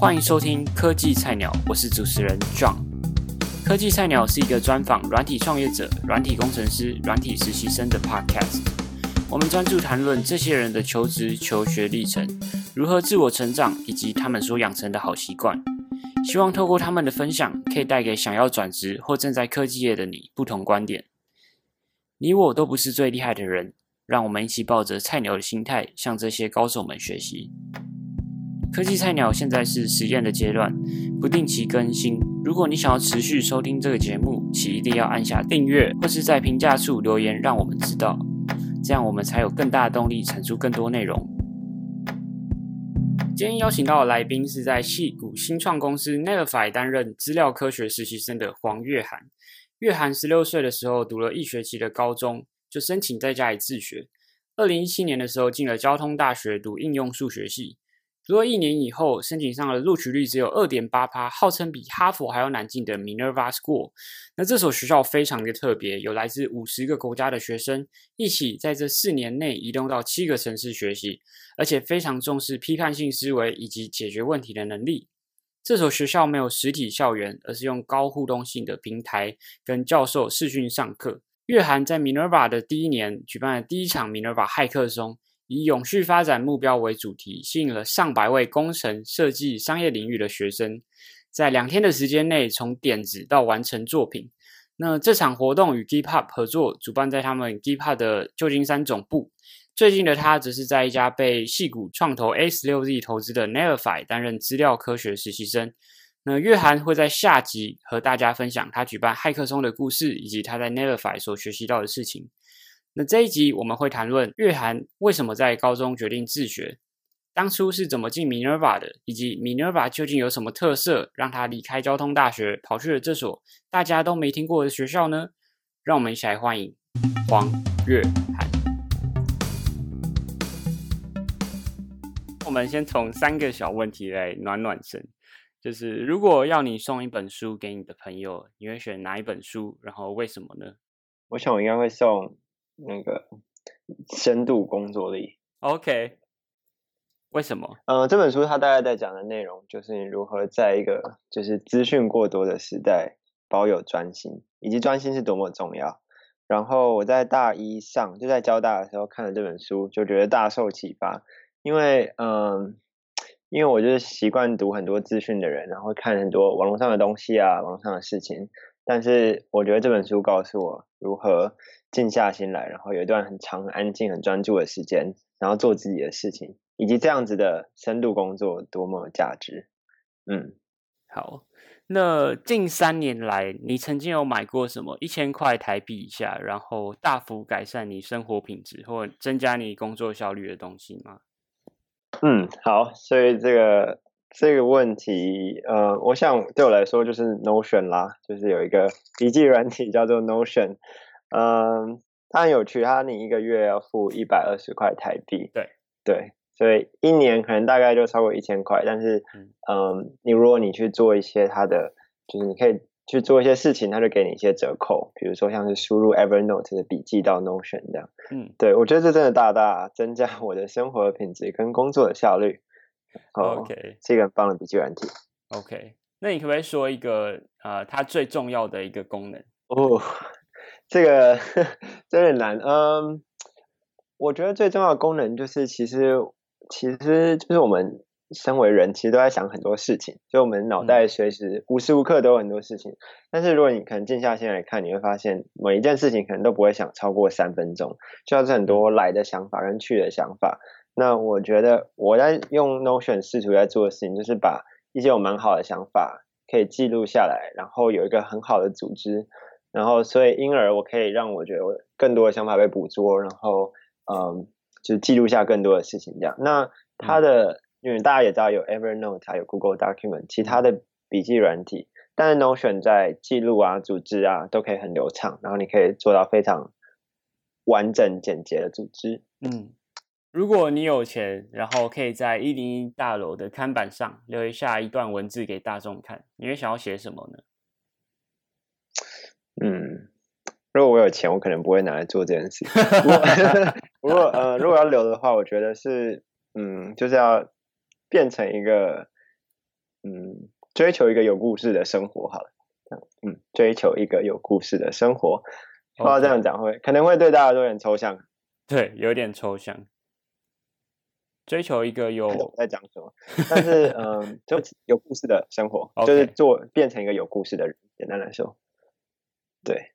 欢迎收听科技菜鸟，我是主持人 John。科技菜鸟是一个专访软体创业者、软体工程师、软体实习生的 Podcast。我们专注谈论这些人的求职、求学历程，如何自我成长，以及他们所养成的好习惯。希望透过他们的分享，可以带给想要转职或正在科技业的你不同观点。你我都不是最厉害的人，让我们一起抱着菜鸟的心态，向这些高手们学习。科技菜鸟现在是实验的阶段，不定期更新。如果你想要持续收听这个节目，请一定要按下订阅，或是在评价处留言，让我们知道，这样我们才有更大的动力产出更多内容。今天邀请到的来宾是在戏谷新创公司 Neverify 担任资料科学实习生的黄月涵。月涵十六岁的时候读了一学期的高中，就申请在家里自学。二零一七年的时候进了交通大学读应用数学系。读了一年以后，申请上了录取率只有二点八趴，号称比哈佛还要难进的 Minerva School。那这所学校非常的特别，有来自五十个国家的学生一起在这四年内移动到七个城市学习，而且非常重视批判性思维以及解决问题的能力。这所学校没有实体校园，而是用高互动性的平台跟教授视讯上课。月涵在 Minerva 的第一年举办了第一场 Minerva 骇客松。以永续发展目标为主题，吸引了上百位工程、设计、商业领域的学生，在两天的时间内，从点子到完成作品。那这场活动与 GitHub 合作，主办在他们 GitHub 的旧金山总部。最近的他，则是在一家被戏股创投 A 十六 Z 投资的 Neverify 担任资料科学实习生。那月涵会在下集和大家分享他举办骇客松的故事，以及他在 Neverify 所学习到的事情。那这一集我们会谈论月涵为什么在高中决定自学，当初是怎么进 Minerva 的，以及 Minerva 究竟有什么特色，让他离开交通大学，跑去了这所大家都没听过的学校呢？让我们一起来欢迎黄月涵。我们先从三个小问题来暖暖身，就是如果要你送一本书给你的朋友，你会选哪一本书？然后为什么呢？我想我应该会送。那个深度工作力，OK？为什么？呃，这本书它大概在讲的内容就是你如何在一个就是资讯过多的时代保有专心，以及专心是多么重要。然后我在大一上就在交大的时候看了这本书，就觉得大受启发。因为嗯，因为我就是习惯读很多资讯的人，然后看很多网络上的东西啊，网络上的事情。但是我觉得这本书告诉我如何。静下心来，然后有一段很长、很安静、很专注的时间，然后做自己的事情，以及这样子的深度工作多么有价值。嗯，好。那近三年来，你曾经有买过什么一千块台币以下，然后大幅改善你生活品质或增加你工作效率的东西吗？嗯，好。所以这个这个问题，呃，我想对我来说就是 Notion 啦，就是有一个笔记软体叫做 Notion。嗯，它很有趣，它你一个月要付一百二十块台币，对对，所以一年可能大概就超过一千块。但是，嗯，你如果你去做一些它的，就是你可以去做一些事情，它就给你一些折扣，比如说像是输入 Evernote 的笔记到 Notion 这样。嗯，对我觉得这真的大大增加我的生活品质跟工作的效率。OK，是一个很棒的笔记软体。OK，那你可不可以说一个呃，它最重要的一个功能？哦。这个 真的难，嗯，我觉得最重要的功能就是，其实其实就是我们身为人，其实都在想很多事情，就我们脑袋随时无时无刻都有很多事情。但是如果你可能静下心来看，你会发现每一件事情可能都不会想超过三分钟，就要是很多来的想法跟去的想法。那我觉得我在用 Notion 试图在做的事情，就是把一些我蛮好的想法可以记录下来，然后有一个很好的组织。然后，所以因而我可以让我觉得我更多的想法被捕捉，然后嗯，就记录下更多的事情这样。那它的，因为大家也知道有 Evernote，还有 Google Document，其他的笔记软体，但是 Notion 在记录啊、组织啊都可以很流畅，然后你可以做到非常完整简洁的组织。嗯，如果你有钱，然后可以在一零一大楼的看板上留下一段文字给大众看，你会想要写什么呢？嗯，如果我有钱，我可能不会拿来做这件事。不过，呃，如果要留的话，我觉得是，嗯，就是要变成一个嗯，追求一个有故事的生活好了。嗯，追求一个有故事的生活，不知道这样讲会可能会对大家都有点抽象。对，有点抽象。追求一个有在讲什么，但是嗯，就有故事的生活，就是做变成一个有故事的人。简单来说，对，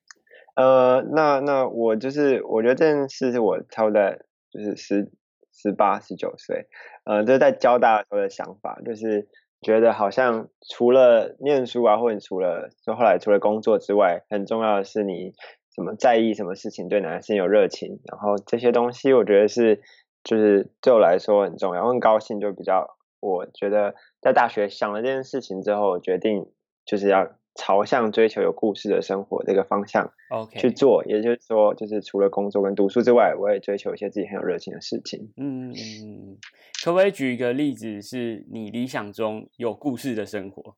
呃，那那我就是我觉得这件事是我超在就是十十八十九岁，呃，就是在交大的时候的想法，就是觉得好像除了念书啊，或者除了就后来除了工作之外，很重要的是你怎么在意什么事情，对哪件事情有热情，然后这些东西，我觉得是。就是对我来说很重要，我很高兴，就比较我觉得在大学想了这件事情之后，决定就是要朝向追求有故事的生活这个方向，OK 去做。也就是说，就是除了工作跟读书之外，我也追求一些自己很有热情的事情。嗯可不可以举一个例子，是你理想中有故事的生活？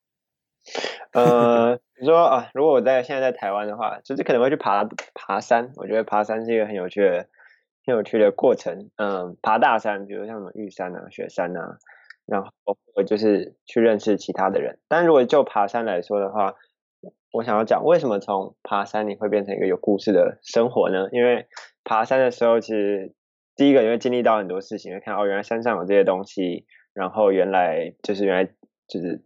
呃，你说啊，如果我在现在在台湾的话，就是可能会去爬爬山。我觉得爬山是一个很有趣的。很有趣的过程，嗯，爬大山，比如像什么玉山啊、雪山啊，然后我就是去认识其他的人。但如果就爬山来说的话，我想要讲为什么从爬山你会变成一个有故事的生活呢？因为爬山的时候，其实第一个你会经历到很多事情，会看哦，原来山上有这些东西，然后原来就是原来就是。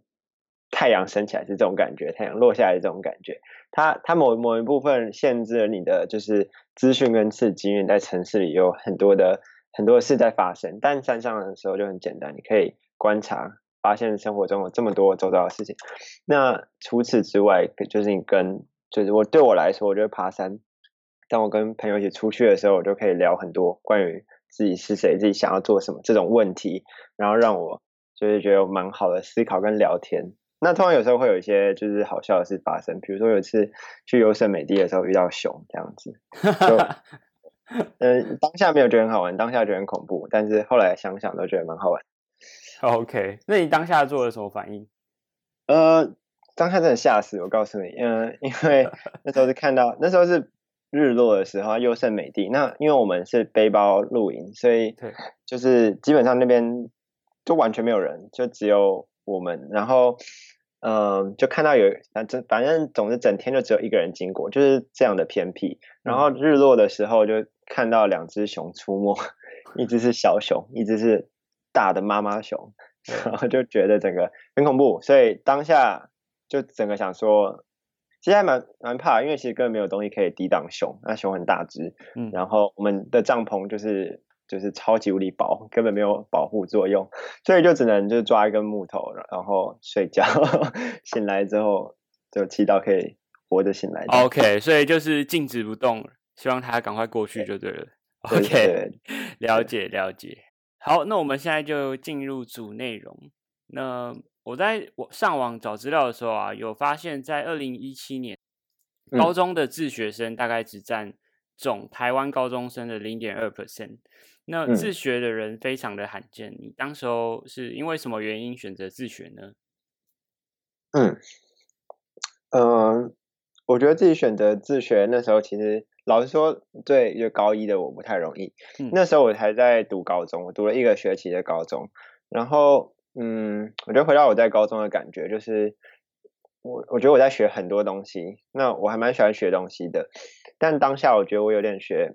太阳升起来是这种感觉，太阳落下来是这种感觉。它它某某一部分限制了你的就是资讯跟刺激，因为在城市里有很多的很多的事在发生。但山上的时候就很简单，你可以观察，发现生活中有这么多周遭的事情。那除此之外，就是你跟就是我对我来说，我觉得爬山，当我跟朋友一起出去的时候，我就可以聊很多关于自己是谁、自己想要做什么这种问题，然后让我就是觉得蛮好的思考跟聊天。那通常有时候会有一些就是好笑的事发生，比如说有一次去优胜美地的时候遇到熊这样子，就 呃当下没有觉得很好玩，当下觉得很恐怖，但是后来想想都觉得蛮好玩。OK，那你当下做了什么反应？呃，当下真的吓死我，告诉你，嗯，因为那时候是看到那时候是日落的时候，优胜美地。那因为我们是背包露营，所以就是基本上那边就完全没有人，就只有我们，然后。嗯，就看到有反正反正总之整天就只有一个人经过，就是这样的偏僻。然后日落的时候就看到两只熊出没，一只是小熊，一只是大的妈妈熊，然 后就觉得整个很恐怖。所以当下就整个想说，其实还蛮蛮怕，因为其实根本没有东西可以抵挡熊，那熊很大只。嗯，然后我们的帐篷就是。就是超级无力薄，根本没有保护作用，所以就只能就抓一根木头，然后睡觉。醒来之后就祈祷可以活着醒来。OK，所以就是静止不动，希望它赶快过去就对了。OK，了解了解。好，那我们现在就进入主内容。那我在我上网找资料的时候啊，有发现，在二零一七年，高中的自学生大概只占总台湾高中生的零点二 percent。那自学的人非常的罕见，你当时候是因为什么原因选择自学呢？嗯，呃，我觉得自己选择自学那时候，其实老实说，对，就高一的我不太容易。那时候我还在读高中，我读了一个学期的高中，然后，嗯，我觉得回到我在高中的感觉，就是我我觉得我在学很多东西，那我还蛮喜欢学东西的，但当下我觉得我有点学。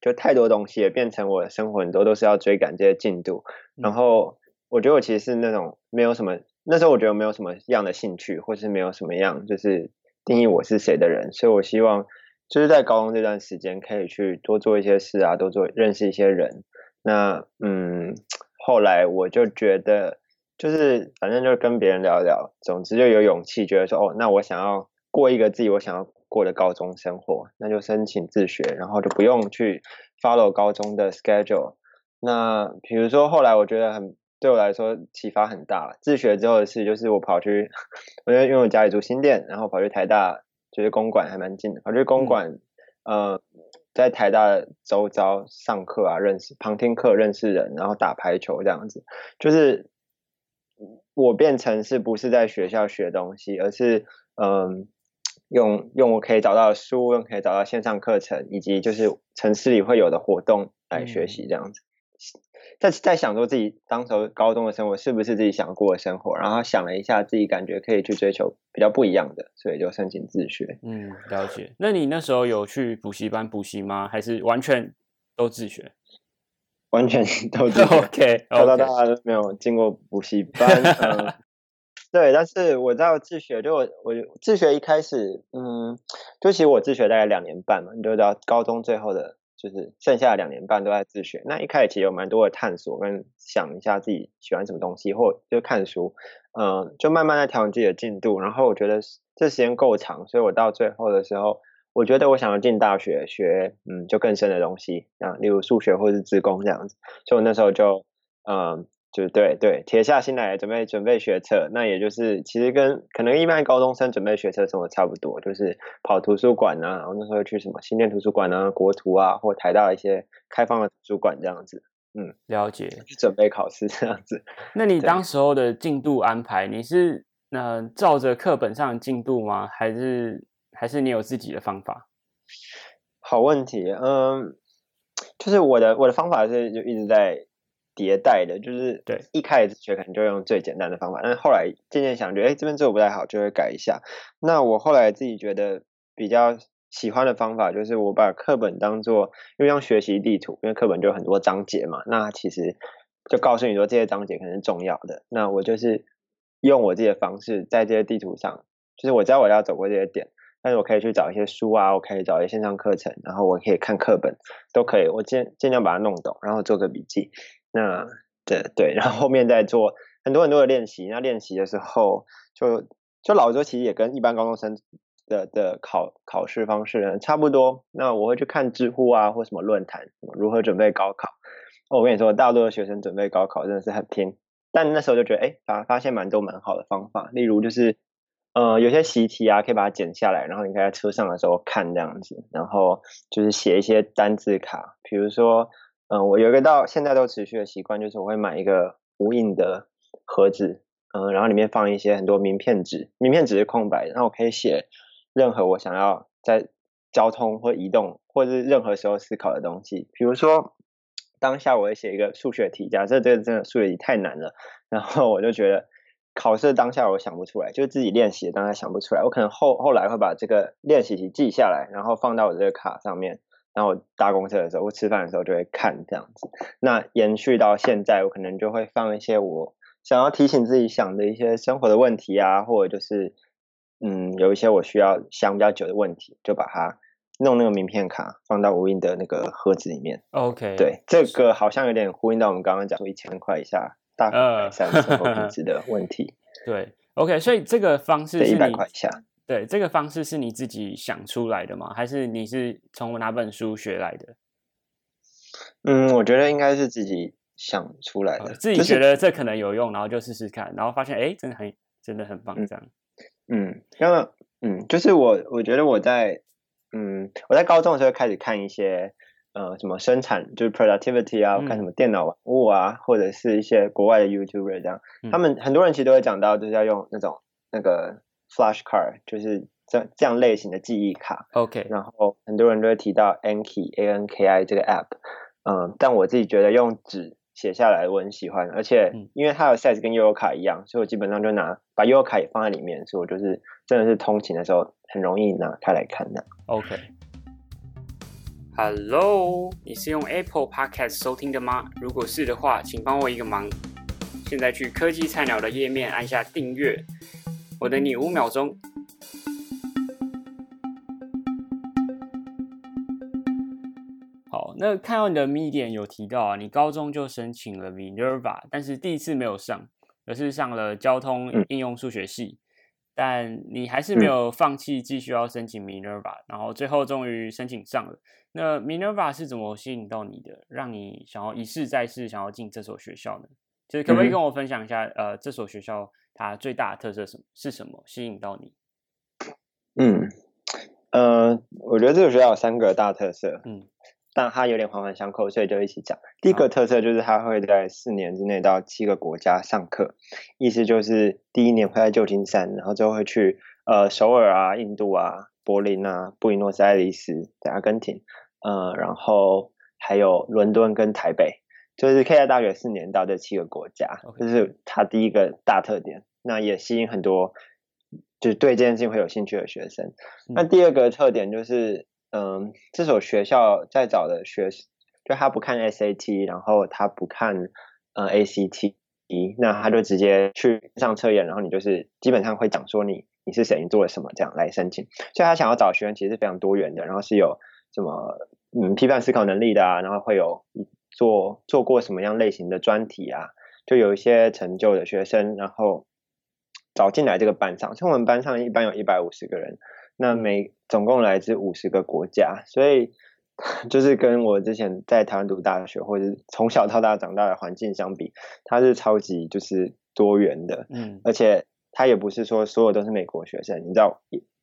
就太多东西也变成我的生活很多都是要追赶这些进度，然后我觉得我其实是那种没有什么那时候我觉得没有什么样的兴趣，或是没有什么样就是定义我是谁的人，所以我希望就是在高中这段时间可以去多做一些事啊，多做认识一些人。那嗯，后来我就觉得就是反正就是跟别人聊聊，总之就有勇气觉得说哦，那我想要过一个自己我想要。过的高中生活，那就申请自学，然后就不用去 follow 高中的 schedule。那比如说后来我觉得很对我来说启发很大，自学之后的事就是我跑去，我觉得因为我家里住新店，然后跑去台大，觉得公馆还蛮近的，我觉得公馆，呃，在台大周遭上课啊，认识旁听课，认识人，然后打排球这样子，就是我变成是不是在学校学东西，而是嗯。用用我可以找到的书，用可以找到线上课程，以及就是城市里会有的活动来学习这样子。在在想说自己当时候高中的生活是不是自己想过的生活，然后想了一下自己感觉可以去追求比较不一样的，所以就申请自学。嗯，了解。那你那时候有去补习班补习吗？还是完全都自学？完全都自学。OK，从小到大都没有进过补习班。嗯，对，但是我知道自学，就我我自学一开始，嗯，就其实我自学大概两年半嘛，你就知道高中最后的。就是剩下的两年半都在自学，那一开始其实有蛮多的探索跟想一下自己喜欢什么东西，或就看书，嗯，就慢慢在调整自己的进度。然后我觉得这时间够长，所以我到最后的时候，我觉得我想要进大学学，嗯，就更深的东西啊，例如数学或是自工这样子。所以我那时候就，嗯。就对对，铁下心来准备准备学测，那也就是其实跟可能一般高中生准备学测生活差不多，就是跑图书馆啊，然后那时候去什么新店图书馆啊、国图啊，或台大一些开放的图书馆这样子。嗯，了解。准备考试这样子。那你当时候的进度安排，你是那照着课本上的进度吗？还是还是你有自己的方法？好问题，嗯，就是我的我的方法是就一直在。迭代的，就是对一开始学可能就用最简单的方法，但是后来渐渐想觉得，哎，这边做不太好，就会改一下。那我后来自己觉得比较喜欢的方法，就是我把课本当做，因为像学习地图，因为课本就有很多章节嘛，那其实就告诉你说这些章节可能是重要的。那我就是用我自己的方式，在这些地图上，就是我知道我要走过这些点，但是我可以去找一些书啊，我可以找一些线上课程，然后我可以看课本，都可以，我尽尽量把它弄懂，然后做个笔记。那对对，然后后面再做很多很多的练习。那练习的时候，就就老周其实也跟一般高中生的的考考试方式差不多。那我会去看知乎啊，或什么论坛，如何准备高考。我跟你说，大多的学生准备高考真的是很拼，但那时候就觉得，哎，发发现蛮多蛮好的方法。例如就是，呃，有些习题啊，可以把它剪下来，然后你可以在车上的时候看这样子。然后就是写一些单字卡，比如说。嗯，我有一个到现在都持续的习惯，就是我会买一个无印的盒子，嗯，然后里面放一些很多名片纸，名片纸是空白，然后我可以写任何我想要在交通或移动或者是任何时候思考的东西。比如说，当下我会写一个数学题，假设这个真的数学题太难了，然后我就觉得考试当下我想不出来，就自己练习当下想不出来，我可能后后来会把这个练习题记下来，然后放到我这个卡上面。然后搭公车的时候或吃饭的时候就会看这样子，那延续到现在，我可能就会放一些我想要提醒自己想的一些生活的问题啊，或者就是嗯有一些我需要想比较久的问题，就把它弄那个名片卡放到无印的那个盒子里面。OK，对，这个好像有点呼应到我们刚刚讲说一千块以下大改善生活品 质的问题。对，OK，所以这个方式是一百块以下。对，这个方式是你自己想出来的吗？还是你是从哪本书学来的？嗯，我觉得应该是自己想出来的，自己觉得这可能有用，然后就试试看，然后发现哎，真的很真的很棒，这样。嗯，那么嗯，就是我我觉得我在嗯我在高中的时候开始看一些呃什么生产就是 productivity 啊，看什么电脑物啊，或者是一些国外的 YouTuber 这样，他们很多人其实都会讲到就是要用那种那个。Flash card 就是这这样类型的记忆卡，OK。然后很多人都会提到 Anki A N K I 这个 App，嗯，但我自己觉得用纸写下来我很喜欢，而且因为它的 size 跟悠游卡一样，所以我基本上就拿把悠游卡也放在里面，所以我就是真的是通勤的时候很容易拿开来看的。OK。Hello，你是用 Apple Podcast 收听的吗？如果是的话，请帮我一个忙，现在去科技菜鸟的页面按下订阅。我等你五秒钟。好，那看到你的 Medium 有提到啊，你高中就申请了 Minerva，但是第一次没有上，而是上了交通应用数学系。但你还是没有放弃，继续要申请 Minerva，然后最后终于申请上了。那 Minerva 是怎么吸引到你的，让你想要一试再试，想要进这所学校呢？就是可不可以跟我分享一下，呃，这所学校？它最大的特色什么是什么吸引到你？嗯，呃，我觉得这个学校有三个大特色，嗯，但它有点环环相扣，所以就一起讲。第一个特色就是它会在四年之内到七个国家上课，意思就是第一年会在旧金山，然后之后会去呃首尔啊、印度啊、柏林啊、布宜诺斯艾利斯、阿根廷，呃，然后还有伦敦跟台北。就是可以在大学四年到这七个国家这是它第一个大特点。那也吸引很多就是对这件事情会有兴趣的学生。那嗯第二个特点就是，嗯，这所学校在找的学，就他不看 SAT，然后他不看呃 ACT，那他就直接去上测验，然后你就是基本上会讲说你你是谁，你做了什么这样来申请。所以他想要找的学生其实是非常多元的，然后是有什么嗯批判思考能力的啊，然后会有做做过什么样类型的专题啊，就有一些成就的学生，然后找进来这个班上。像我们班上一般有一百五十个人，那每总共来自五十个国家，所以 就是跟我之前在台湾读大学或者是从小到大长大的环境相比，它是超级就是多元的。嗯而且他也不是说所有都是美国学生，你知道，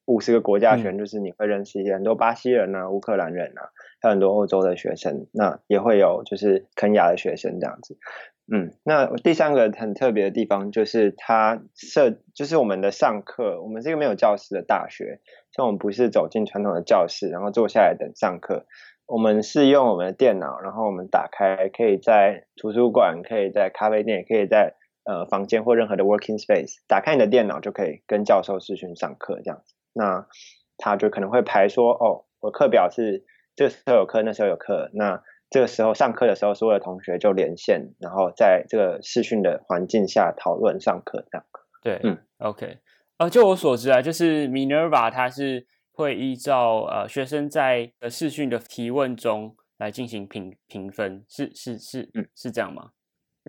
五十个国家选，就是你会认识一些很多巴西人啊、乌克兰人啊，还有很多欧洲的学生，那也会有就是肯雅的学生这样子。嗯，那第三个很特别的地方就是它设，就是我们的上课，我们是一个没有教室的大学，像我们不是走进传统的教室，然后坐下来等上课，我们是用我们的电脑，然后我们打开，可以在图书馆，可以在咖啡店，也可以在呃房间或任何的 working space，打开你的电脑就可以跟教授视讯上课这样子。那他就可能会排说，哦，我课表是这个时候有课，那时候有课，那这个时候上课的时候，所有的同学就连线，然后在这个视讯的环境下讨论上课这样。对，嗯，OK，呃，就我所知啊，就是 Minerva 它是会依照呃学生在呃视讯的提问中来进行评评分，是是是，嗯。是这样吗？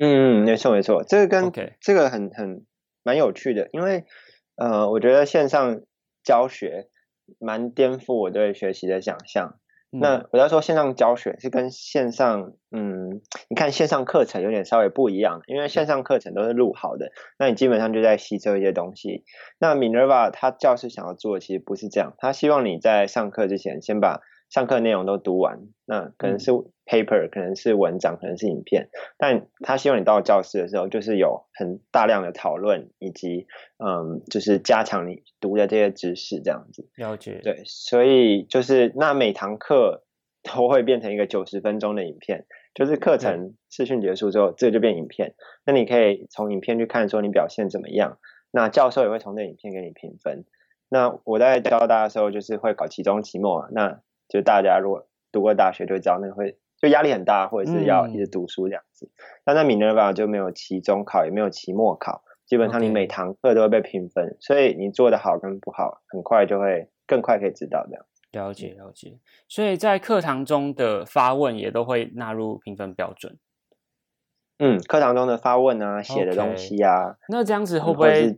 嗯，没错没错，这个跟这个很很蛮有趣的，因为呃，我觉得线上教学蛮颠覆我对学习的想象。那嗯我要说线上教学是跟线上，嗯，你看线上课程有点稍微不一样，因为线上课程都是录好的，那你基本上就在吸收一些东西。那 Minerva 他教室想要做的其实不是这样，他希望你在上课之前先把上课内容都读完，那可能是 paper，、可能是文章，可能是影片，但他希望你到教室的时候，就是有很大量的讨论，以及嗯，就是加强你读的这些知识这样子。了解，对，所以就是那每堂课 都会变成一个九十分钟的影片，就是课程视讯结束之后，这个就变影片。那你可以从影片去看说你表现怎么样，那教授也会从这影片给你评分。那我在教大家的时候，就是会搞期中、期末啊，那就大家如果读过大学就会知道，那个会就压力很大，或者是要一直读书这样子。那在 Minerva 就没有期中考，也没有期末考，基本上你每堂课都会被评分，所以你做的好跟不好，很快就会更快可以知道这样。了解了解。所以在课堂中的发问也都会纳入评分标准。嗯，课堂中的发问啊，写的东西啊，那这样子会不会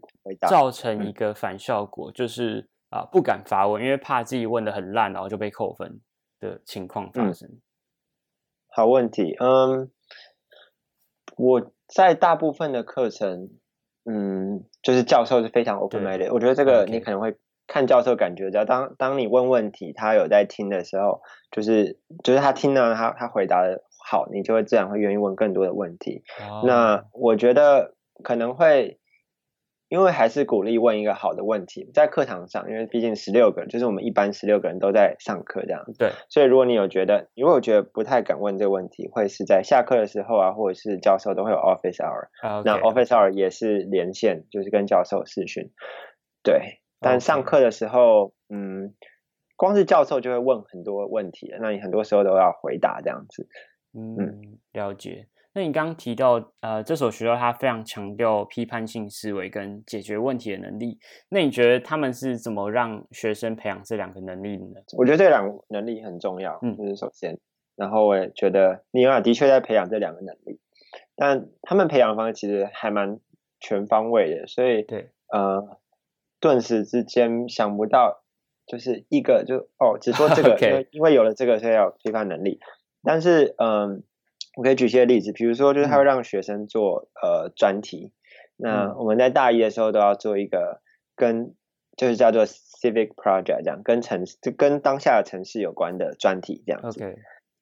造成嗯一个反效果，就是啊、不敢发问，因为怕自己问的很烂，然后就被扣分的情况发嗯生？好问题，嗯，我在大部分的课程，嗯，就是教授是非常 open minded，我觉得这个你可能会看教授感觉到，当当你问问题，他有在听的时候，就是就是他听了他他回答的好，你就会自然会愿意问更多的问题。哦那我觉得可能会，因为还是鼓励问一个好的问题，在课堂上，因为毕竟十六个，就是我们一般十六个人都在上课这样子，对，所以如果你有觉得，如果觉得不太敢问这个问题，会是在下课的时候啊，或者是教授都会有 office hour，、啊那 OK，office hour 也是连线，就是跟教授视讯，对，但上课的时候，嗯。光是教授就会问很多问题，那你很多时候都要回答这样子。嗯，了解。那你刚刚提到，呃，这所学校它非常强调批判性思维跟解决问题的能力。那你觉得他们是怎么让学生培养这两个能力的呢？我觉得这两个能力很重要，嗯就是首先，然后我也觉得尼尔的确在培养这两个能力，但他们培养的方式其实还蛮全方位的，所以对，呃，顿时之间想不到，就是一个就哦，只说这个 因为因为有了这个，所以要有批判能力，但是嗯，我可以举些例子，比如说就是他会让学生做、呃专题，那嗯我们在大一的时候都要做一个跟就是叫做 civic project 这样，跟城市就跟当下的城市有关的专题这样子。OK，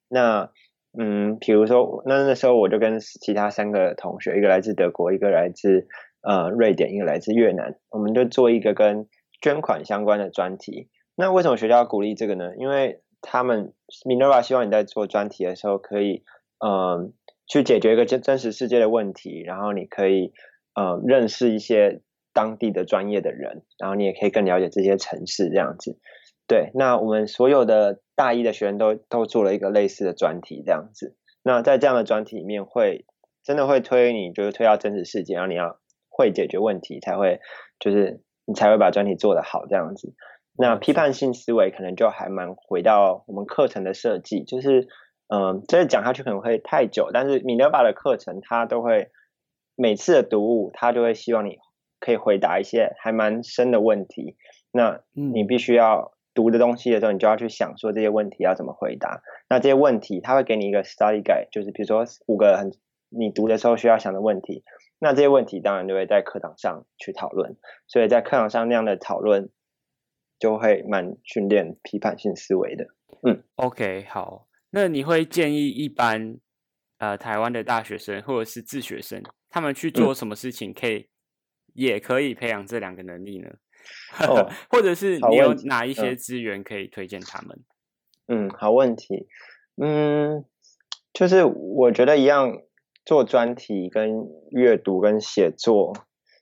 那嗯，比如说那那时候我就跟其他三个同学，一个来自德国，一个来自呃瑞典，一个来自越南，我们就做一个跟捐款相关的专题。那为什么学校要鼓励这个呢？因为他们 Minerva 希望你在做专题的时候可以，嗯、去解决一个真真实世界的问题，然后你可以呃认识一些当地的专业的人，然后你也可以更了解这些城市这样子。对，那我们所有的大一的学生都都做了一个类似的专题这样子。那在这样的专题里面，会真的会推你，就是推到真实世界，然后你要会解决问题，才会就是你才会把专题做得好这样子。那批判性思维可能就还蛮回到我们课程的设计，就是嗯，这讲下去可能会太久，但是米勒巴的课程他都会每次的读物，他就会希望你可以回答一些还蛮深的问题。那你必须要读的东西的时候，你就要去想说这些问题要怎么回答。那这些问题他会给你一个 study guide，就是比如说五个很你读的时候需要想的问题。那这些问题当然就会在课堂上去讨论，所以在课堂上那样的讨论。就会蛮训练批判性思维的。嗯，OK，好。那你会建议一般呃台湾的大学生或者是自学生，他们去做什么事情可以也可以培养这两个能力呢？哦，或者是你有哪一些资源可以推荐他们？嗯，好问题。嗯，就是我觉得一样做专题跟阅读跟写作，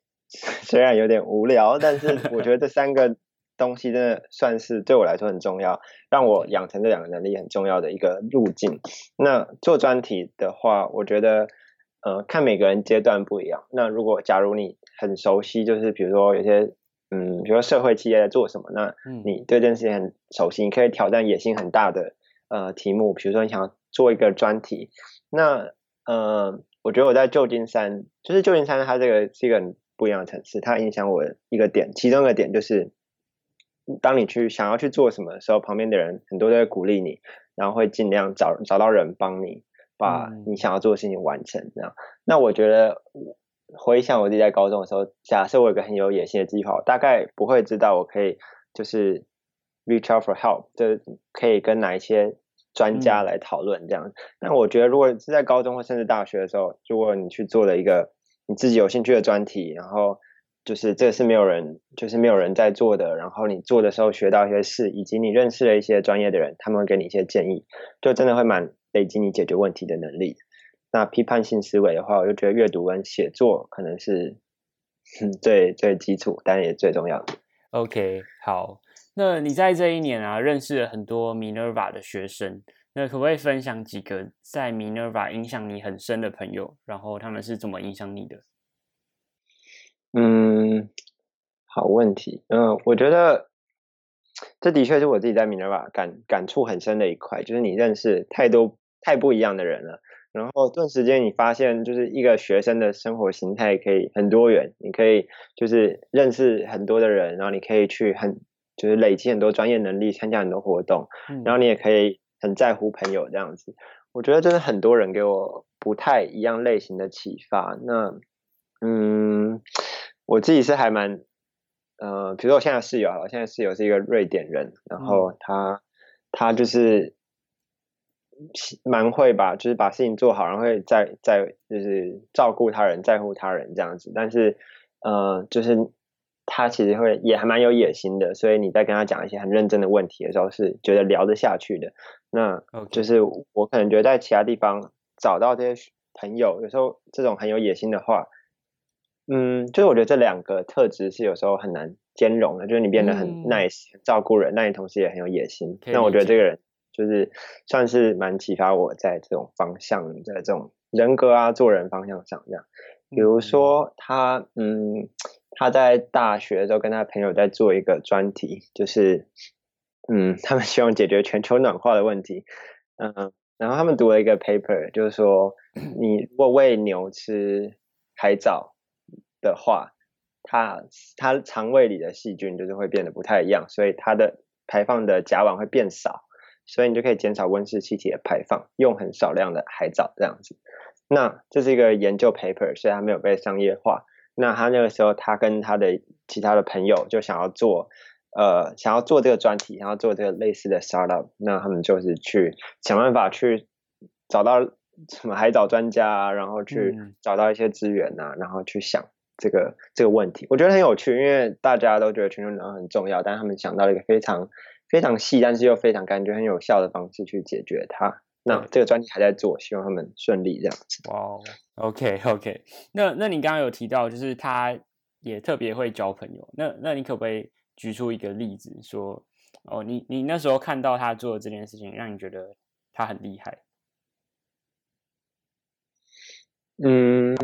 虽然有点无聊，但是我觉得这三个。东西真的算是对我来说很重要，让我养成这两个能力很重要的一个路径。那做专题的话，我觉得，呃，看每个人阶段不一样。那如果假如你很熟悉，就是比如说有些，嗯，比如说社会企业在做什么，那你对这件事情很熟悉，你可以挑战野心很大的呃题目，比如说你想要做一个专题。那呃，我觉得我在旧金山，就是旧金山它这个是一个很不一样的城市，它影响我一个点，其中一个点就是。当你去想要去做什么的时候，旁边的人很多都会鼓励你，然后会尽量找找到人帮你把你想要做的事情完成。这样，那我觉得回想我自己在高中的时候，假设我有个很有野心的计划，大概不会知道我可以就是 reach out for help，就可以跟哪一些专家来讨论这样。那我觉得，如果是在高中或甚至大学的时候，如果你去做了一个你自己有兴趣的专题，然后就是这是没有人，就是没有人在做的。然后你做的时候学到一些事，以及你认识了一些专业的人，他们会给你一些建议，就真的会蛮累积你解决问题的能力。那批判性思维的话，我就觉得阅读跟写作可能是 最最基础，但也最重要的。OK，好，那你在这一年啊，认识了很多 Minerva 的学生，那可不可以分享几个在 Minerva 影响你很深的朋友？然后他们是怎么影响你的？嗯，好问题。嗯，我觉得这的确是我自己在 Minerva 感感触很深的一块，就是你认识太多太不一样的人了，然后顿时间你发现，就是一个学生的生活形态可以很多元，你可以就是认识很多的人，然后你可以去很就是累积很多专业能力，参加很多活动，然后你也可以很在乎朋友这样子。我觉得真的很多人给我不太一样类型的启发。那嗯。我自己是还蛮，呃，比如说我现在室友，我现在室友是一个瑞典人，然后他他就是蛮会把，就是把事情做好，然后会在在就是照顾他人，在乎他人这样子。但是，呃，就是他其实会也还蛮有野心的，所以你在跟他讲一些很认真的问题的时候，是觉得聊得下去的。那就是我可能觉得在其他地方找到这些朋友，有时候这种很有野心的话。嗯，就是我觉得这两个特质是有时候很难兼容的，就是你变得很 nice，照顾人，那你同时也很有野心。那我觉得这个人就是算是蛮启发我在这种方向，在这种人格啊、做人方向上这样。比如说他，嗯，他在大学的时候跟他朋友在做一个专题，就是，嗯，他们希望解决全球暖化的问题。嗯，然后他们读了一个 paper，就是说，你如果喂牛吃海藻。的话，它它肠胃里的细菌就是会变得不太一样，所以它的排放的甲烷会变少，所以你就可以减少温室气体的排放，用很少量的海藻这样子。那这是一个研究 paper，所以它没有被商业化。那他那个时候，他跟他的其他的朋友就想要做，呃，想要做这个专题，想要做这个类似的 startup。那他们就是去想办法去找到什么海藻专家啊，然后去找到一些资源啊，然后去想。这个这个问题，我觉得很有趣，因为大家都觉得全球暖化很重要，但他们想到了一个非常非常细，但是又非常感觉很有效的方式去解决它。那这个专题还在做，希望他们顺利这样子。哇，OK OK，那那你刚刚有提到，就是他也特别会交朋友，那那你可不可以举出一个例子，说哦，你你那时候看到他做的这件事情，让你觉得他很厉害？嗯，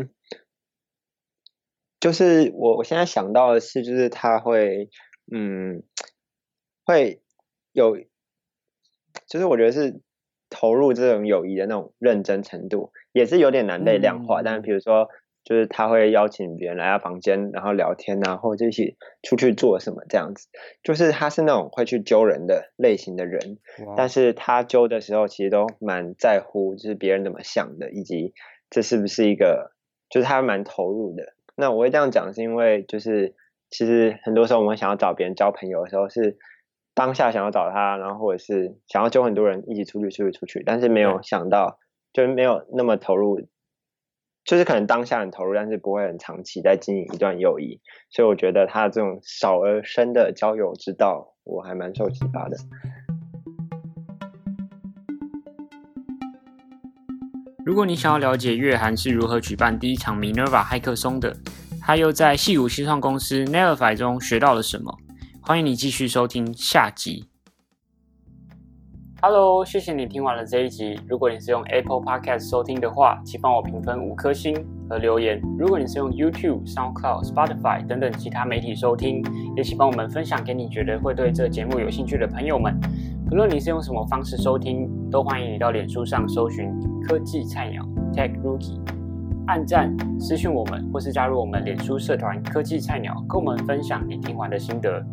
就是我我现在想到的是，就是他会，嗯，会有，就是我觉得是投入这种友谊的那种认真程度，也是有点难被量化。但是比如说，就是他会邀请别人来他房间，然后聊天啊，或者一起出去做什么这样子，就是他是那种会去揪人的类型的人。但是他揪的时候，其实都蛮在乎，就是别人怎么想的，以及。这是不是一个，就是他蛮投入的？那我会这样讲，是因为就是其实很多时候我们想要找别人交朋友的时候，是当下想要找他，然后或者是想要揪很多人一起出去出去出去，但是没有想到，就是没有那么投入，就是可能当下很投入，但是不会很长期在经营一段友谊。所以我觉得他这种少而深的交友之道，我还蛮受启发的。如果你想要了解月涵是如何举办第一场 Minerva 骇客松的，他又在戏骨新创公司 Nervify 中学到了什么？欢迎你继续收听下集。Hello，谢谢你听完了这一集。如果你是用 Apple Podcast 收听的话，请帮我评分五颗星和留言。如果你是用 YouTube、SoundCloud、Spotify 等等其他媒体收听，也请帮我们分享给你觉得会对这节目有兴趣的朋友们。不论你是用什么方式收听，都欢迎你到脸书上搜寻科技菜鸟 Tech Rookie，按赞、私讯我们，或是加入我们脸书社团科技菜鸟，跟我们分享你听完的心得。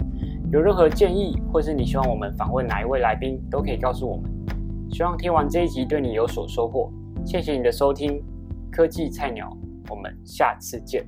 有任何建议，或是你希望我们访问哪一位来宾，都可以告诉我们。希望听完这一集对你有所收获。谢谢你的收听，科技菜鸟，我们下次见。